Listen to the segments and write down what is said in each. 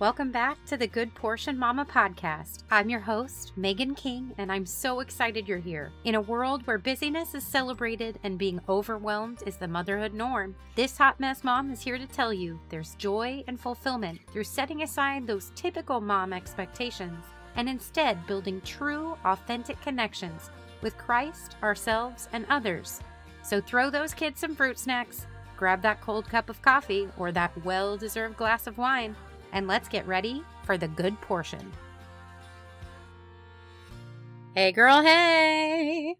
Welcome back to the Good Portion Mama podcast. I'm your host, Megan King, and I'm so excited you're here. In a world where busyness is celebrated and being overwhelmed is the motherhood norm, this hot mess mom is here to tell you there's joy and fulfillment through setting aside those typical mom expectations and instead building true, authentic connections with Christ, ourselves, and others. So throw those kids some fruit snacks, grab that cold cup of coffee or that well deserved glass of wine and let's get ready for the good portion. Hey, girl, hey!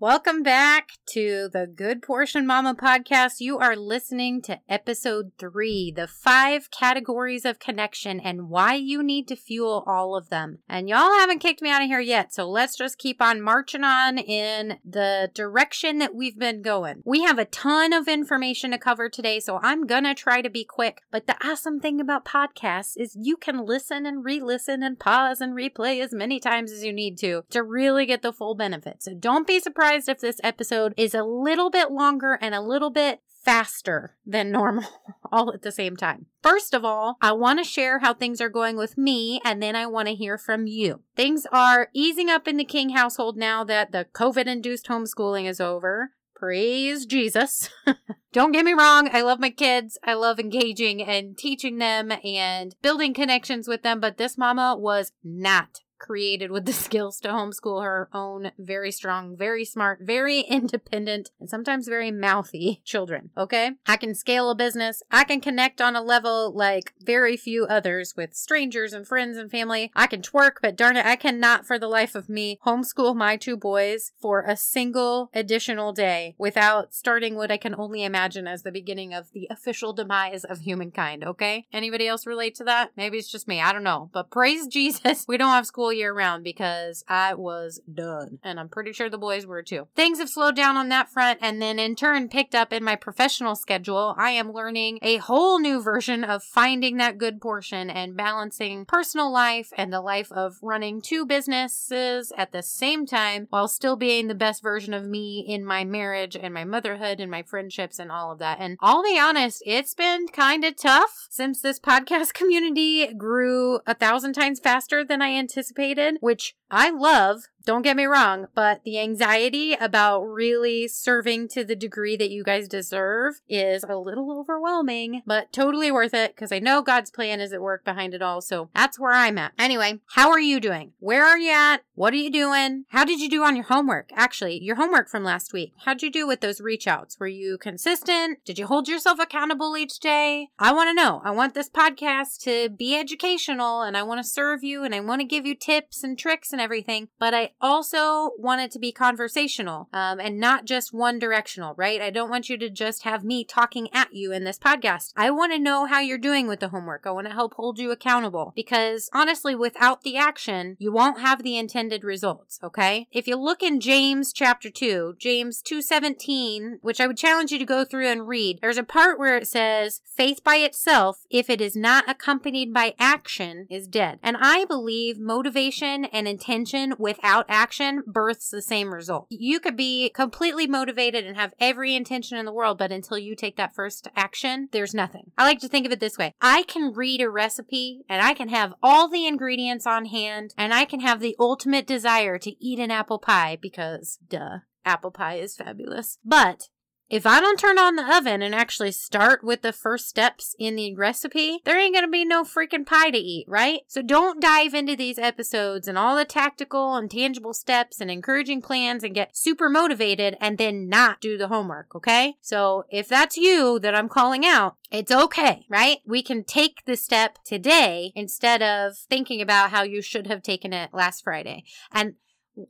Welcome back to the Good Portion Mama podcast. You are listening to episode three, the five categories of connection and why you need to fuel all of them. And y'all haven't kicked me out of here yet, so let's just keep on marching on in the direction that we've been going. We have a ton of information to cover today, so I'm gonna try to be quick. But the awesome thing about podcasts is you can listen and re listen and pause and replay as many times as you need to to really get the full benefit. So don't be surprised surprised if this episode is a little bit longer and a little bit faster than normal all at the same time. First of all, I want to share how things are going with me and then I want to hear from you. Things are easing up in the King household now that the COVID induced homeschooling is over. Praise Jesus. Don't get me wrong, I love my kids. I love engaging and teaching them and building connections with them, but this mama was not created with the skills to homeschool her own very strong, very smart, very independent, and sometimes very mouthy children. Okay? I can scale a business. I can connect on a level like very few others with strangers and friends and family. I can twerk, but darn it, I cannot for the life of me homeschool my two boys for a single additional day without starting what I can only imagine as the beginning of the official demise of humankind. Okay? Anybody else relate to that? Maybe it's just me. I don't know. But praise Jesus, we don't have school year round because I was done. And I'm pretty sure the boys were too. Things have slowed down on that front and then in turn picked up in my professional schedule. I am learning a whole new version of finding that good portion and balancing personal life and the life of running two businesses at the same time while still being the best version of me in my marriage and my motherhood and my friendships and all of that. And I'll be honest, it's been kind of tough since this podcast community grew a thousand times faster than I anticipated anticipated, which I love don't get me wrong, but the anxiety about really serving to the degree that you guys deserve is a little overwhelming, but totally worth it because I know God's plan is at work behind it all. So that's where I'm at. Anyway, how are you doing? Where are you at? What are you doing? How did you do on your homework? Actually, your homework from last week. How'd you do with those reach outs? Were you consistent? Did you hold yourself accountable each day? I want to know. I want this podcast to be educational and I want to serve you and I want to give you tips and tricks everything, but I also want it to be conversational um, and not just one directional, right? I don't want you to just have me talking at you in this podcast. I want to know how you're doing with the homework. I want to help hold you accountable because honestly, without the action, you won't have the intended results, okay? If you look in James chapter 2, James 2:17, which I would challenge you to go through and read, there's a part where it says, "Faith by itself, if it is not accompanied by action, is dead." And I believe motivation and intention without action births the same result. You could be completely motivated and have every intention in the world, but until you take that first action, there's nothing. I like to think of it this way. I can read a recipe and I can have all the ingredients on hand and I can have the ultimate desire to eat an apple pie because duh apple pie is fabulous. But if I don't turn on the oven and actually start with the first steps in the recipe, there ain't gonna be no freaking pie to eat, right? So don't dive into these episodes and all the tactical and tangible steps and encouraging plans and get super motivated and then not do the homework, okay? So if that's you that I'm calling out, it's okay, right? We can take the step today instead of thinking about how you should have taken it last Friday. And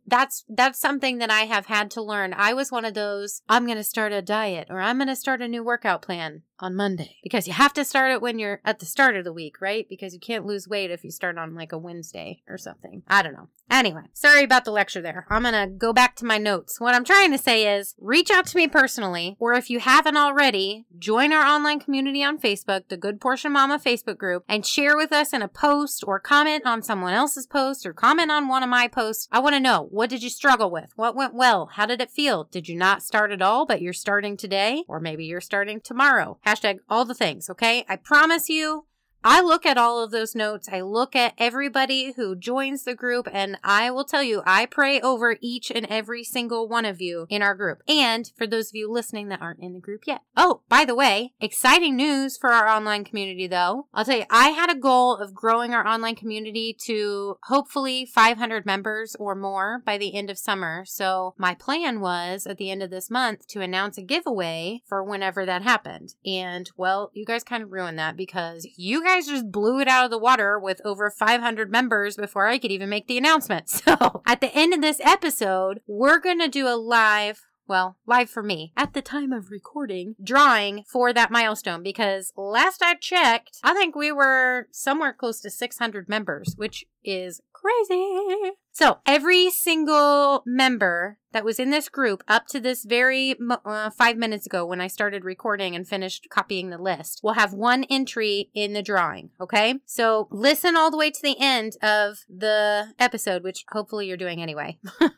that's that's something that I have had to learn. I was one of those I'm going to start a diet or I'm going to start a new workout plan on Monday because you have to start it when you're at the start of the week, right? Because you can't lose weight if you start on like a Wednesday or something. I don't know. Anyway, sorry about the lecture there. I'm going to go back to my notes. What I'm trying to say is reach out to me personally, or if you haven't already, join our online community on Facebook, the Good Portion Mama Facebook group, and share with us in a post or comment on someone else's post or comment on one of my posts. I want to know what did you struggle with? What went well? How did it feel? Did you not start at all, but you're starting today? Or maybe you're starting tomorrow? Hashtag all the things, okay? I promise you, I look at all of those notes. I look at everybody who joins the group, and I will tell you, I pray over each and every single one of you in our group. And for those of you listening that aren't in the group yet. Oh, by the way, exciting news for our online community though. I'll tell you, I had a goal of growing our online community to hopefully 500 members or more by the end of summer. So my plan was at the end of this month to announce a giveaway for whenever that happened. And well, you guys kind of ruined that because you guys just blew it out of the water with over 500 members before I could even make the announcement. So at the end of this episode, we're going to do a live well, live for me at the time of recording, drawing for that milestone because last I checked, I think we were somewhere close to 600 members, which is crazy. So every single member that was in this group up to this very uh, five minutes ago when I started recording and finished copying the list will have one entry in the drawing. Okay. So listen all the way to the end of the episode, which hopefully you're doing anyway.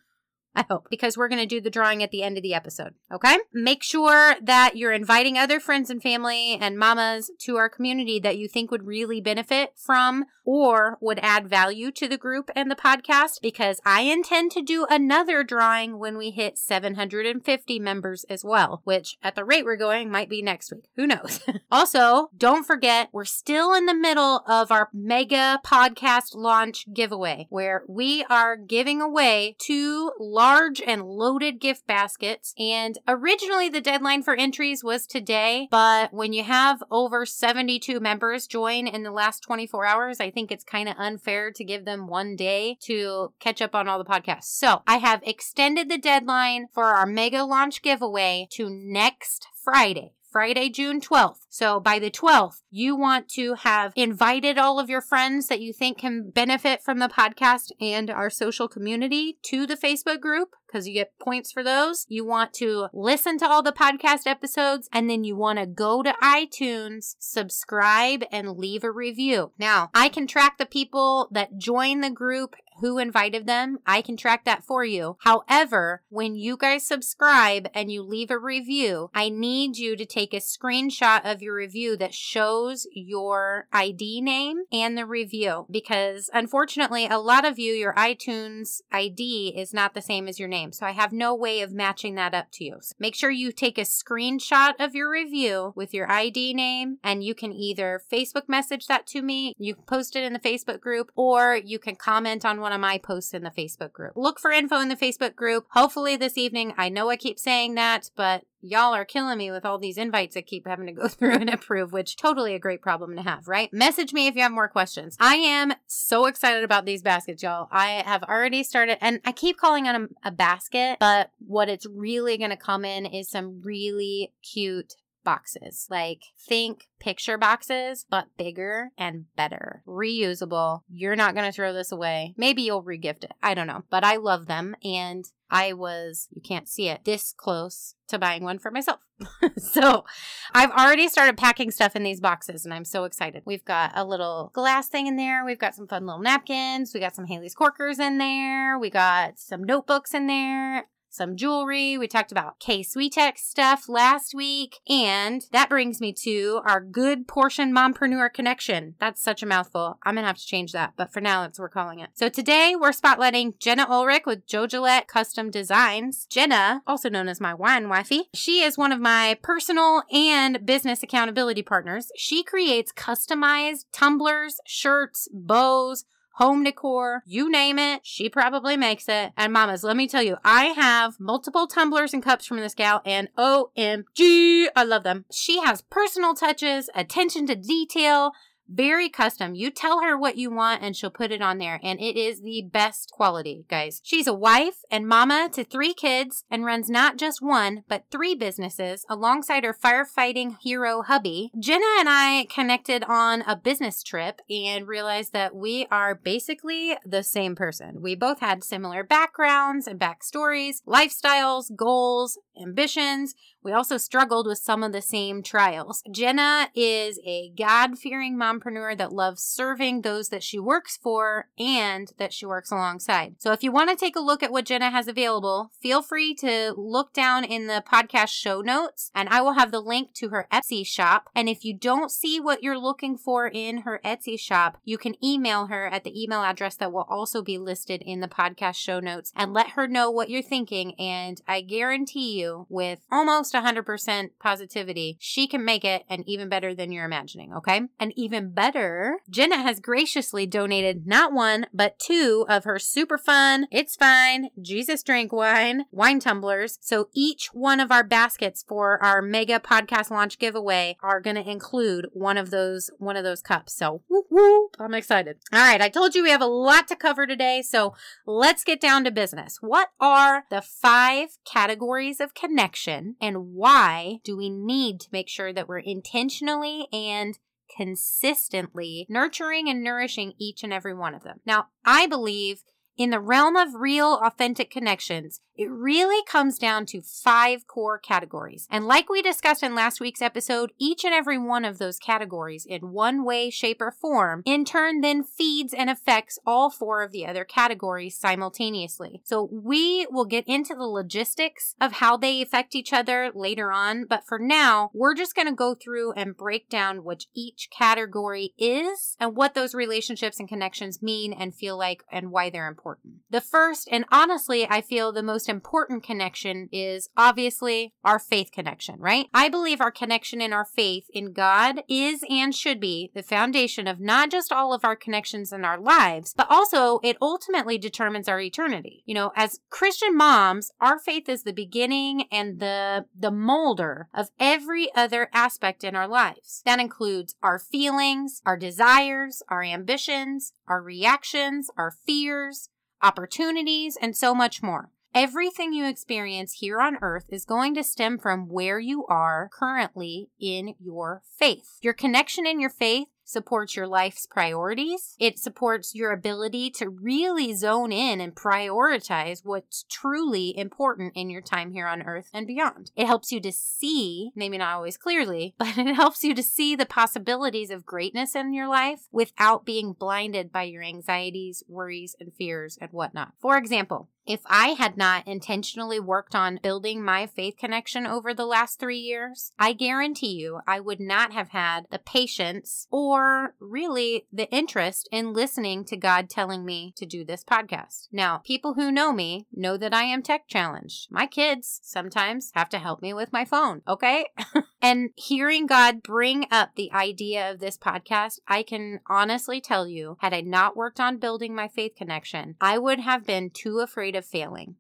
I hope, because we're going to do the drawing at the end of the episode. Okay? Make sure that you're inviting other friends and family and mamas to our community that you think would really benefit from or would add value to the group and the podcast because I intend to do another drawing when we hit 750 members as well, which at the rate we're going might be next week. Who knows? also, don't forget, we're still in the middle of our mega podcast launch giveaway where we are giving away two large and loaded gift baskets. And originally the deadline for entries was today, but when you have over 72 members join in the last 24 hours, I think it's kind of unfair to give them one day to catch up on all the podcasts. So I have extended the deadline for our mega launch giveaway to next Friday. Friday, June 12th. So by the 12th, you want to have invited all of your friends that you think can benefit from the podcast and our social community to the Facebook group because you get points for those. You want to listen to all the podcast episodes and then you want to go to iTunes, subscribe, and leave a review. Now, I can track the people that join the group who invited them. I can track that for you. However, when you guys subscribe and you leave a review, I need you to take a screenshot of your review that shows your ID name and the review because unfortunately, a lot of you, your iTunes ID is not the same as your name. So I have no way of matching that up to you. So make sure you take a screenshot of your review with your ID name and you can either Facebook message that to me, you can post it in the Facebook group, or you can comment on one of my posts in the Facebook group. Look for info in the Facebook group. Hopefully this evening. I know I keep saying that, but y'all are killing me with all these invites I keep having to go through and approve, which totally a great problem to have, right? Message me if you have more questions. I am so excited about these baskets, y'all. I have already started, and I keep calling on a, a basket, but what it's really going to come in is some really cute boxes. Like, think picture boxes, but bigger and better. Reusable. You're not going to throw this away. Maybe you'll regift it. I don't know. But I love them. And I was, you can't see it, this close to buying one for myself. so I've already started packing stuff in these boxes and I'm so excited. We've got a little glass thing in there. We've got some fun little napkins. We got some Haley's corkers in there. We got some notebooks in there some jewelry. We talked about K Sweetex stuff last week. And that brings me to our good portion mompreneur connection. That's such a mouthful. I'm going to have to change that. But for now, that's what we're calling it. So today we're spotlighting Jenna Ulrich with Jo Jillette Custom Designs. Jenna, also known as my wine wifey, she is one of my personal and business accountability partners. She creates customized tumblers, shirts, bows, home decor, you name it, she probably makes it. And mamas, let me tell you, I have multiple tumblers and cups from this gal, and OMG, I love them. She has personal touches, attention to detail, very custom. You tell her what you want and she'll put it on there. And it is the best quality, guys. She's a wife and mama to three kids and runs not just one, but three businesses alongside her firefighting hero hubby. Jenna and I connected on a business trip and realized that we are basically the same person. We both had similar backgrounds and backstories, lifestyles, goals, ambitions. We also struggled with some of the same trials. Jenna is a God fearing mompreneur that loves serving those that she works for and that she works alongside. So if you want to take a look at what Jenna has available, feel free to look down in the podcast show notes and I will have the link to her Etsy shop. And if you don't see what you're looking for in her Etsy shop, you can email her at the email address that will also be listed in the podcast show notes and let her know what you're thinking. And I guarantee you, with almost 100% positivity, she can make it and even better than you're imagining. Okay. And even better, Jenna has graciously donated not one, but two of her super fun, it's fine, Jesus drink wine, wine tumblers. So each one of our baskets for our mega podcast launch giveaway are going to include one of those, one of those cups. So whoop, whoop, I'm excited. All right. I told you we have a lot to cover today. So let's get down to business. What are the five categories of connection and why do we need to make sure that we're intentionally and consistently nurturing and nourishing each and every one of them. Now, I believe in the realm of real, authentic connections, it really comes down to five core categories. And like we discussed in last week's episode, each and every one of those categories, in one way, shape, or form, in turn then feeds and affects all four of the other categories simultaneously. So we will get into the logistics of how they affect each other later on, but for now, we're just going to go through and break down what each category is and what those relationships and connections mean and feel like and why they're important. The first, and honestly, I feel the most important connection is obviously our faith connection, right? I believe our connection in our faith in God is and should be the foundation of not just all of our connections in our lives, but also it ultimately determines our eternity. You know, as Christian moms, our faith is the beginning and the the molder of every other aspect in our lives. That includes our feelings, our desires, our ambitions, our reactions, our fears, opportunities, and so much more. Everything you experience here on earth is going to stem from where you are currently in your faith. Your connection in your faith supports your life's priorities. It supports your ability to really zone in and prioritize what's truly important in your time here on earth and beyond. It helps you to see, maybe not always clearly, but it helps you to see the possibilities of greatness in your life without being blinded by your anxieties, worries, and fears and whatnot. For example, if I had not intentionally worked on building my faith connection over the last three years, I guarantee you I would not have had the patience or really the interest in listening to God telling me to do this podcast. Now, people who know me know that I am tech challenged. My kids sometimes have to help me with my phone, okay? and hearing God bring up the idea of this podcast, I can honestly tell you, had I not worked on building my faith connection, I would have been too afraid of of failing.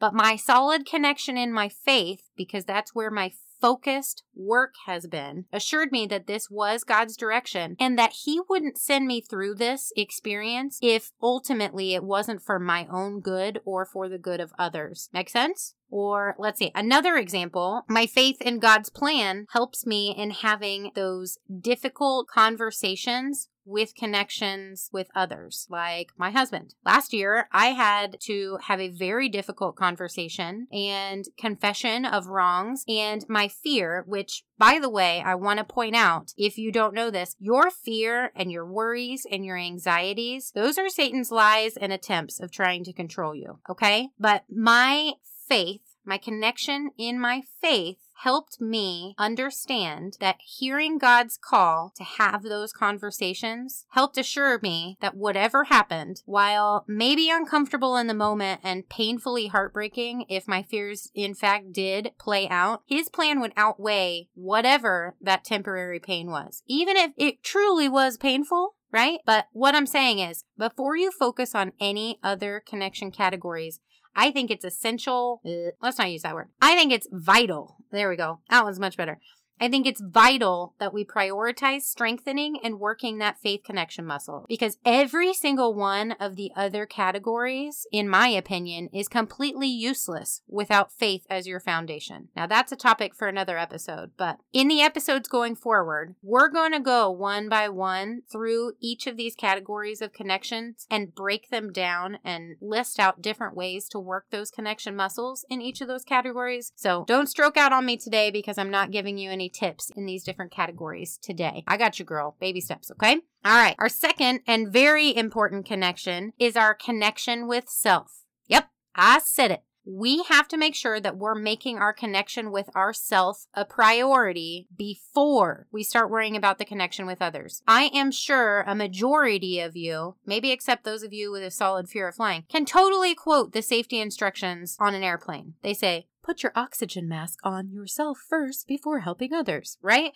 But my solid connection in my faith, because that's where my focused work has been, assured me that this was God's direction and that He wouldn't send me through this experience if ultimately it wasn't for my own good or for the good of others. Make sense? Or let's see, another example, my faith in God's plan helps me in having those difficult conversations with connections with others, like my husband. Last year, I had to have a very difficult conversation and confession of wrongs and my fear, which, by the way, I want to point out if you don't know this, your fear and your worries and your anxieties, those are Satan's lies and attempts of trying to control you, okay? But my faith, my connection in my faith helped me understand that hearing God's call to have those conversations helped assure me that whatever happened, while maybe uncomfortable in the moment and painfully heartbreaking if my fears in fact did play out, his plan would outweigh whatever that temporary pain was. Even if it truly was painful, right? But what I'm saying is, before you focus on any other connection categories, I think it's essential. Uh, let's not use that word. I think it's vital. There we go. That one's much better. I think it's vital that we prioritize strengthening and working that faith connection muscle because every single one of the other categories, in my opinion, is completely useless without faith as your foundation. Now, that's a topic for another episode, but in the episodes going forward, we're going to go one by one through each of these categories of connections and break them down and list out different ways to work those connection muscles in each of those categories. So don't stroke out on me today because I'm not giving you any tips in these different categories today. I got you, girl. Baby steps, okay? All right. Our second and very important connection is our connection with self. Yep, I said it we have to make sure that we're making our connection with ourself a priority before we start worrying about the connection with others. I am sure a majority of you, maybe except those of you with a solid fear of flying, can totally quote the safety instructions on an airplane. They say, put your oxygen mask on yourself first before helping others, right?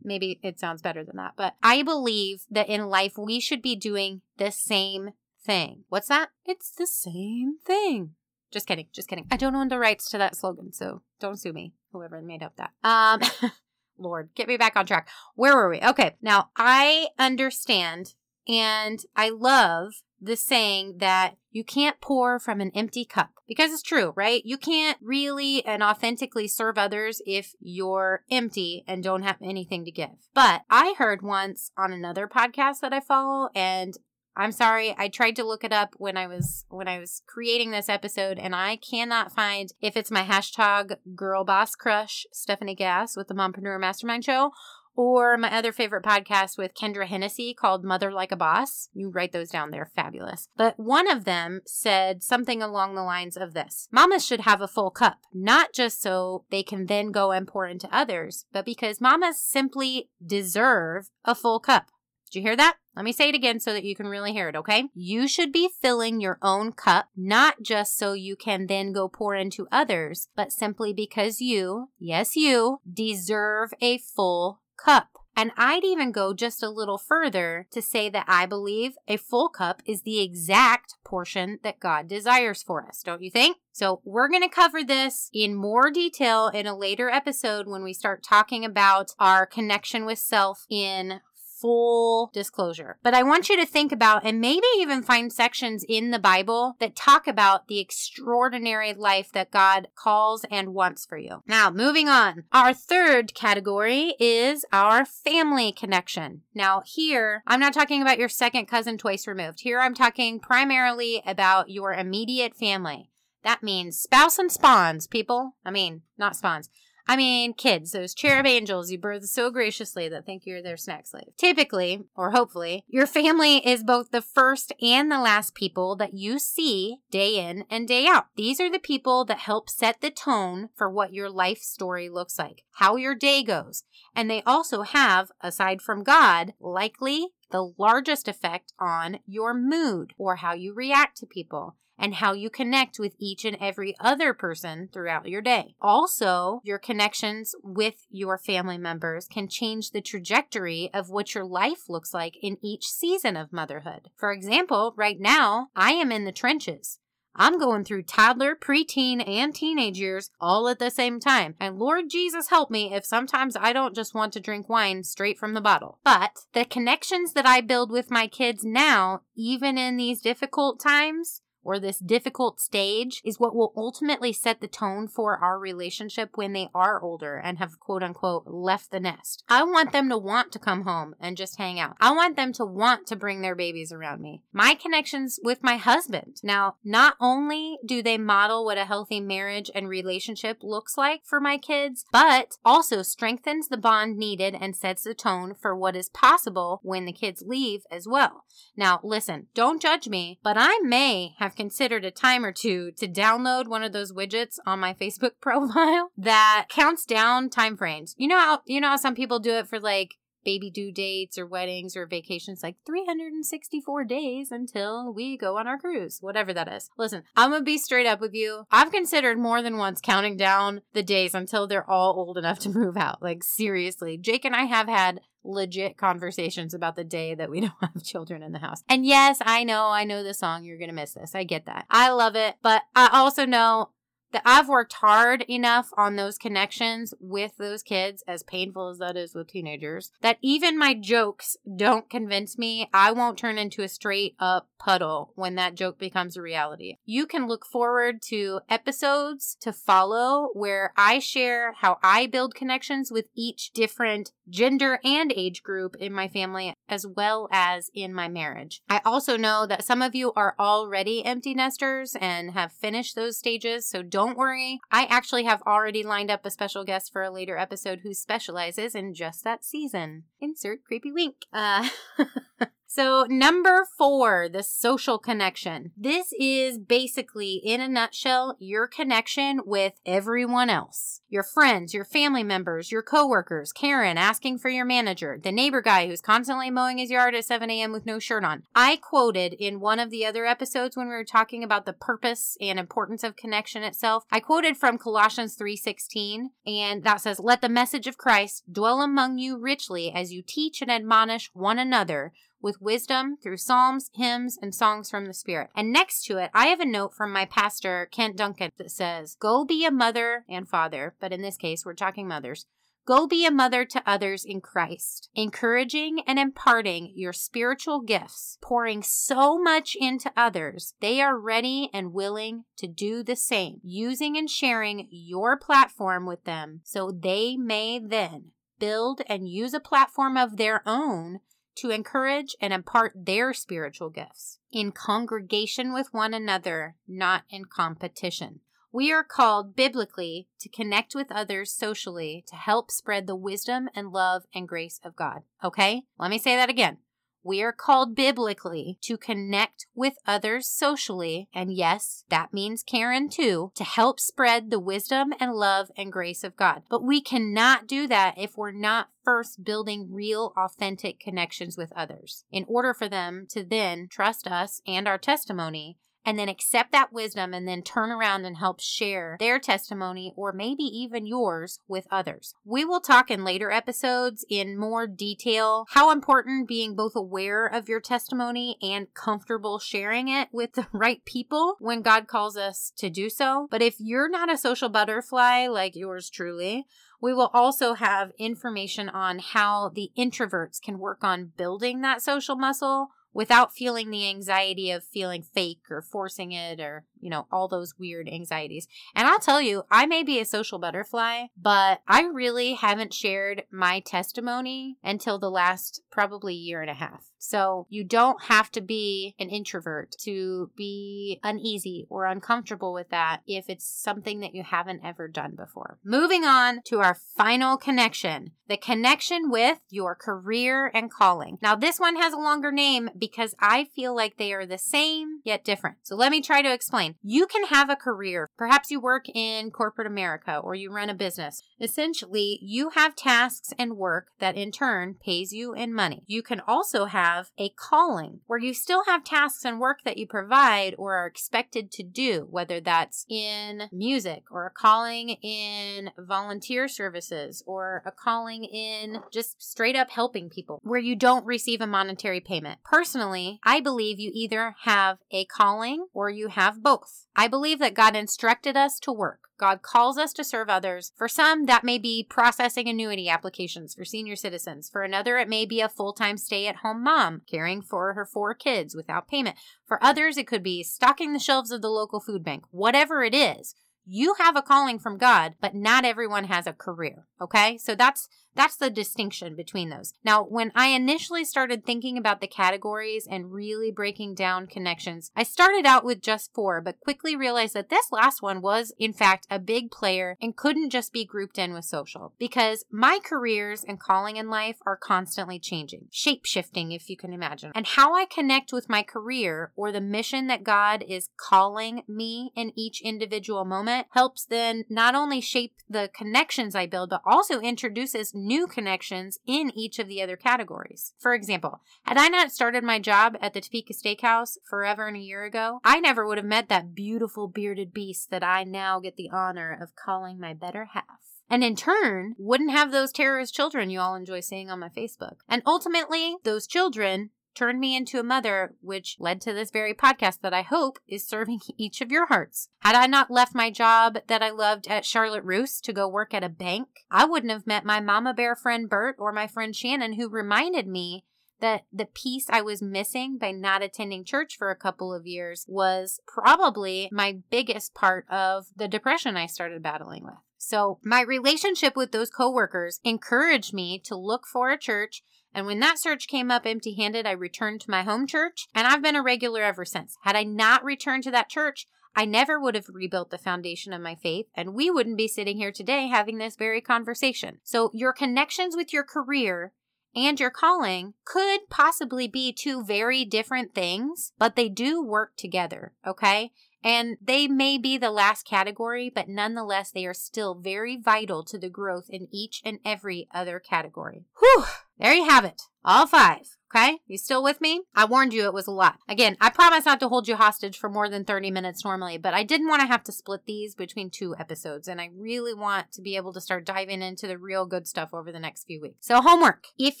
Maybe it sounds better than that, but I believe that in life we should be doing the same thing. What's that? It's the same thing. Just kidding. Just kidding. I don't own the rights to that slogan, so don't sue me, whoever made up that. Um, Lord, get me back on track. Where were we? Okay. Now, I understand and I love the saying that you can't pour from an empty cup because it's true, right? You can't really and authentically serve others if you're empty and don't have anything to give. But I heard once on another podcast that I follow, and I'm sorry. I tried to look it up when I was when I was creating this episode, and I cannot find if it's my hashtag girl boss crush Stephanie Gass with the Mompreneur Mastermind Show, or my other favorite podcast with Kendra Hennessy called Mother Like a Boss. You write those down; they're fabulous. But one of them said something along the lines of this: Mamas should have a full cup, not just so they can then go and pour into others, but because mamas simply deserve a full cup. Did you hear that? Let me say it again so that you can really hear it, okay? You should be filling your own cup, not just so you can then go pour into others, but simply because you, yes, you, deserve a full cup. And I'd even go just a little further to say that I believe a full cup is the exact portion that God desires for us, don't you think? So, we're going to cover this in more detail in a later episode when we start talking about our connection with self in full disclosure. But I want you to think about and maybe even find sections in the Bible that talk about the extraordinary life that God calls and wants for you. Now, moving on. Our third category is our family connection. Now, here, I'm not talking about your second cousin twice removed. Here, I'm talking primarily about your immediate family. That means spouse and spawns, people. I mean, not spawns. I mean, kids, those cherub angels you birth so graciously that think you're their snack slave. Typically, or hopefully, your family is both the first and the last people that you see day in and day out. These are the people that help set the tone for what your life story looks like, how your day goes. And they also have, aside from God, likely the largest effect on your mood or how you react to people and how you connect with each and every other person throughout your day. Also, your connections with your family members can change the trajectory of what your life looks like in each season of motherhood. For example, right now, I am in the trenches. I'm going through toddler, preteen, and teenage years all at the same time. And Lord Jesus help me if sometimes I don't just want to drink wine straight from the bottle. But the connections that I build with my kids now, even in these difficult times, or this difficult stage is what will ultimately set the tone for our relationship when they are older and have quote unquote left the nest. I want them to want to come home and just hang out. I want them to want to bring their babies around me. My connections with my husband. Now, not only do they model what a healthy marriage and relationship looks like for my kids, but also strengthens the bond needed and sets the tone for what is possible when the kids leave as well. Now, listen, don't judge me, but I may have considered a time or two to download one of those widgets on my Facebook profile that counts down time frames. You know how you know how some people do it for like baby due dates or weddings or vacations like 364 days until we go on our cruise, whatever that is. Listen, I'm gonna be straight up with you. I've considered more than once counting down the days until they're all old enough to move out. Like, seriously, Jake and I have had legit conversations about the day that we don't have children in the house. And yes, I know, I know the song. You're going to miss this. I get that. I love it. But I also know that I've worked hard enough on those connections with those kids, as painful as that is with teenagers, that even my jokes don't convince me I won't turn into a straight up puddle when that joke becomes a reality. You can look forward to episodes to follow where I share how I build connections with each different gender and age group in my family, as well as in my marriage. I also know that some of you are already empty nesters and have finished those stages, so don't worry. I actually have already lined up a special guest for a later episode who specializes in just that season. Insert creepy wink. Uh, So, number four, the social connection. This is basically, in a nutshell, your connection with everyone else. Your friends, your family members, your coworkers, Karen asking for your manager, the neighbor guy who's constantly mowing his yard at 7 a.m. with no shirt on. I quoted in one of the other episodes when we were talking about the purpose and importance of connection itself. I quoted from Colossians 3:16, and that says, "Let the message of Christ dwell among you richly as you teach and admonish one another." With wisdom through psalms, hymns, and songs from the Spirit. And next to it, I have a note from my pastor, Kent Duncan, that says, Go be a mother and father, but in this case, we're talking mothers. Go be a mother to others in Christ, encouraging and imparting your spiritual gifts, pouring so much into others, they are ready and willing to do the same, using and sharing your platform with them so they may then build and use a platform of their own to encourage and impart their spiritual gifts in congregation with one another, not in competition. We are called biblically to connect with others socially to help spread the wisdom and love and grace of God. Okay? Let me say that again. We are called biblically to connect with others socially, and yes, that means Karen too, to help spread the wisdom and love and grace of God. But we cannot do that if we're not first building real, authentic connections with others in order for them to then trust us and our testimony and then accept that wisdom and then turn around and help share their testimony or maybe even yours with others. We will talk in later episodes in more detail how important being both aware of your testimony and comfortable sharing it with the right people when God calls us to do so. But if you're not a social butterfly like yours truly, we will also have information on how the introverts can work on building that social muscle without feeling the anxiety of feeling fake or forcing it or, you know, all those weird anxieties. And I'll tell you, I may be a social butterfly, but I really haven't shared my testimony until the last probably year and a half. So you don't have to be an introvert to be uneasy or uncomfortable with that if it's something that you haven't ever done before. Moving on to our final connection the connection with your career and calling. Now, this one has a longer name because I feel like they are the same yet different. So let me try to explain. You can have a career. Perhaps you work in corporate America or you run a business. Essentially, you have tasks and work that in turn pays you in money. You can also have a calling where you still have tasks and work that you provide or are expected to do, whether that's in music or a calling in volunteer services or a calling in just straight up helping people where you don't receive a monetary payment. Personally, I believe you either have a calling or you have both. I believe that God instructed us to work. God calls us to serve others. For some, that may be processing annuity applications for senior citizens. For another, it may be a full time stay at home mom caring for her four kids without payment. For others, it could be stocking the shelves of the local food bank. Whatever it is, you have a calling from God, but not everyone has a career. Okay. So that's that's the distinction between those. Now, when I initially started thinking about the categories and really breaking down connections, I started out with just four, but quickly realized that this last one was, in fact, a big player and couldn't just be grouped in with social because my careers and calling in life are constantly changing, shape shifting, if you can imagine. And how I connect with my career or the mission that God is calling me in each individual moment helps then not only shape the connections I build, but also introduces new connections in each of the other categories. For example, had I not started my job at the Topeka Steakhouse forever and a year ago, I never would have met that beautiful bearded beast that I now get the honor of calling my better half and in turn wouldn't have those terrorist children you all enjoy seeing on my Facebook. And ultimately, those children turned me into a mother, which led to this very podcast that I hope is serving each of your hearts. Had I not left my job that I loved at Charlotte Russe to go work at a bank, I wouldn't have met my mama bear friend Bert or my friend Shannon, who reminded me that the piece I was missing by not attending church for a couple of years was probably my biggest part of the depression I started battling with. So, my relationship with those coworkers encouraged me to look for a church. And when that search came up empty handed, I returned to my home church, and I've been a regular ever since. Had I not returned to that church, I never would have rebuilt the foundation of my faith, and we wouldn't be sitting here today having this very conversation. So, your connections with your career and your calling could possibly be two very different things, but they do work together, okay? And they may be the last category, but nonetheless, they are still very vital to the growth in each and every other category. Whew, there you have it. All five. Okay? You still with me? I warned you it was a lot. Again, I promise not to hold you hostage for more than 30 minutes normally, but I didn't want to have to split these between two episodes, and I really want to be able to start diving into the real good stuff over the next few weeks. So, homework. If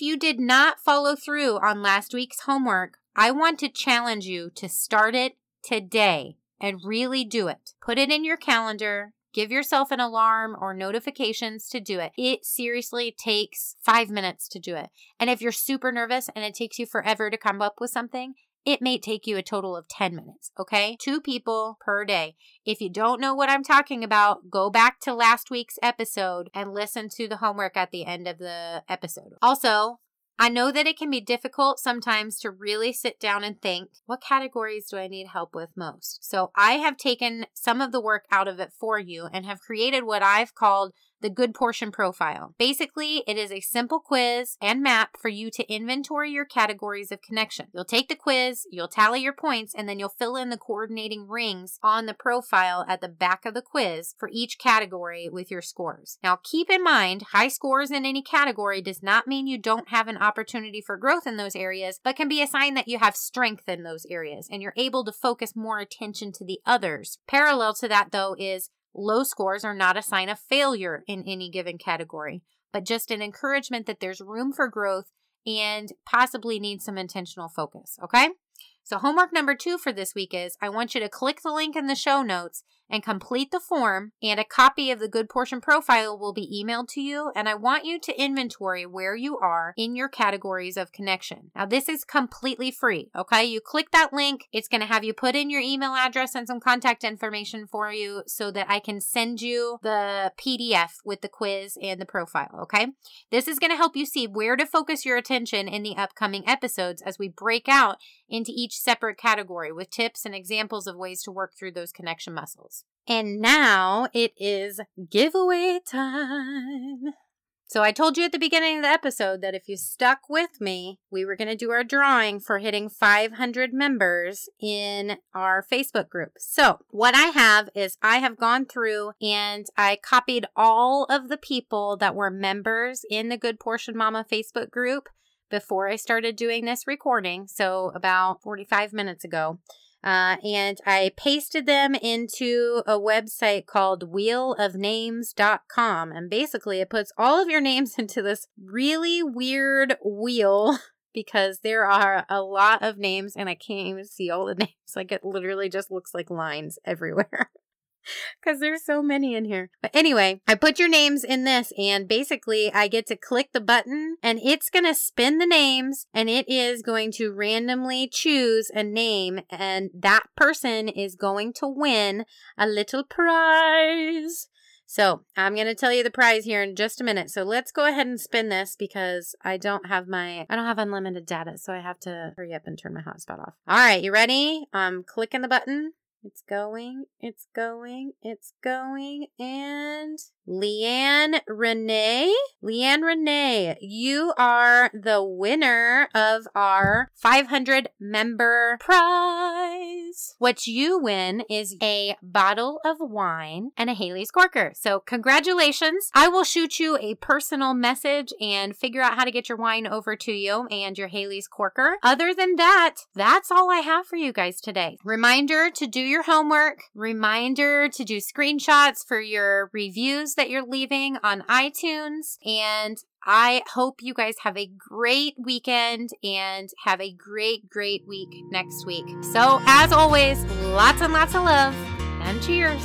you did not follow through on last week's homework, I want to challenge you to start it today and really do it. Put it in your calendar. Give yourself an alarm or notifications to do it. It seriously takes five minutes to do it. And if you're super nervous and it takes you forever to come up with something, it may take you a total of 10 minutes, okay? Two people per day. If you don't know what I'm talking about, go back to last week's episode and listen to the homework at the end of the episode. Also, I know that it can be difficult sometimes to really sit down and think, what categories do I need help with most? So I have taken some of the work out of it for you and have created what I've called the Good Portion Profile. Basically, it is a simple quiz and map for you to inventory your categories of connection. You'll take the quiz, you'll tally your points, and then you'll fill in the coordinating rings on the profile at the back of the quiz for each category with your scores. Now, keep in mind, high scores in any category does not mean you don't have an opportunity for growth in those areas, but can be a sign that you have strength in those areas and you're able to focus more attention to the others. Parallel to that, though, is Low scores are not a sign of failure in any given category, but just an encouragement that there's room for growth and possibly need some intentional focus. Okay. So, homework number two for this week is I want you to click the link in the show notes and complete the form, and a copy of the Good Portion profile will be emailed to you. And I want you to inventory where you are in your categories of connection. Now, this is completely free, okay? You click that link, it's going to have you put in your email address and some contact information for you so that I can send you the PDF with the quiz and the profile, okay? This is going to help you see where to focus your attention in the upcoming episodes as we break out into each separate category with tips and examples of ways to work through those connection muscles. And now it is giveaway time. So I told you at the beginning of the episode that if you stuck with me, we were going to do our drawing for hitting 500 members in our Facebook group. So what I have is I have gone through and I copied all of the people that were members in the Good Portion Mama Facebook group before I started doing this recording. So about 45 minutes ago. Uh, and I pasted them into a website called wheelofnames.com. And basically, it puts all of your names into this really weird wheel because there are a lot of names and I can't even see all the names. Like, it literally just looks like lines everywhere because there's so many in here. But anyway, I put your names in this and basically I get to click the button and it's going to spin the names and it is going to randomly choose a name and that person is going to win a little prize. So I'm going to tell you the prize here in just a minute. So let's go ahead and spin this because I don't have my, I don't have unlimited data. So I have to hurry up and turn my hotspot off. All right. You ready? I'm clicking the button. It's going, it's going, it's going, and Leanne Renee. Leanne Renee, you are the winner of our 500 member prize. What you win is a bottle of wine and a Haley's Corker. So, congratulations. I will shoot you a personal message and figure out how to get your wine over to you and your Haley's Corker. Other than that, that's all I have for you guys today. Reminder to do your homework, reminder to do screenshots for your reviews that you're leaving on iTunes. And I hope you guys have a great weekend and have a great, great week next week. So, as always, lots and lots of love and cheers.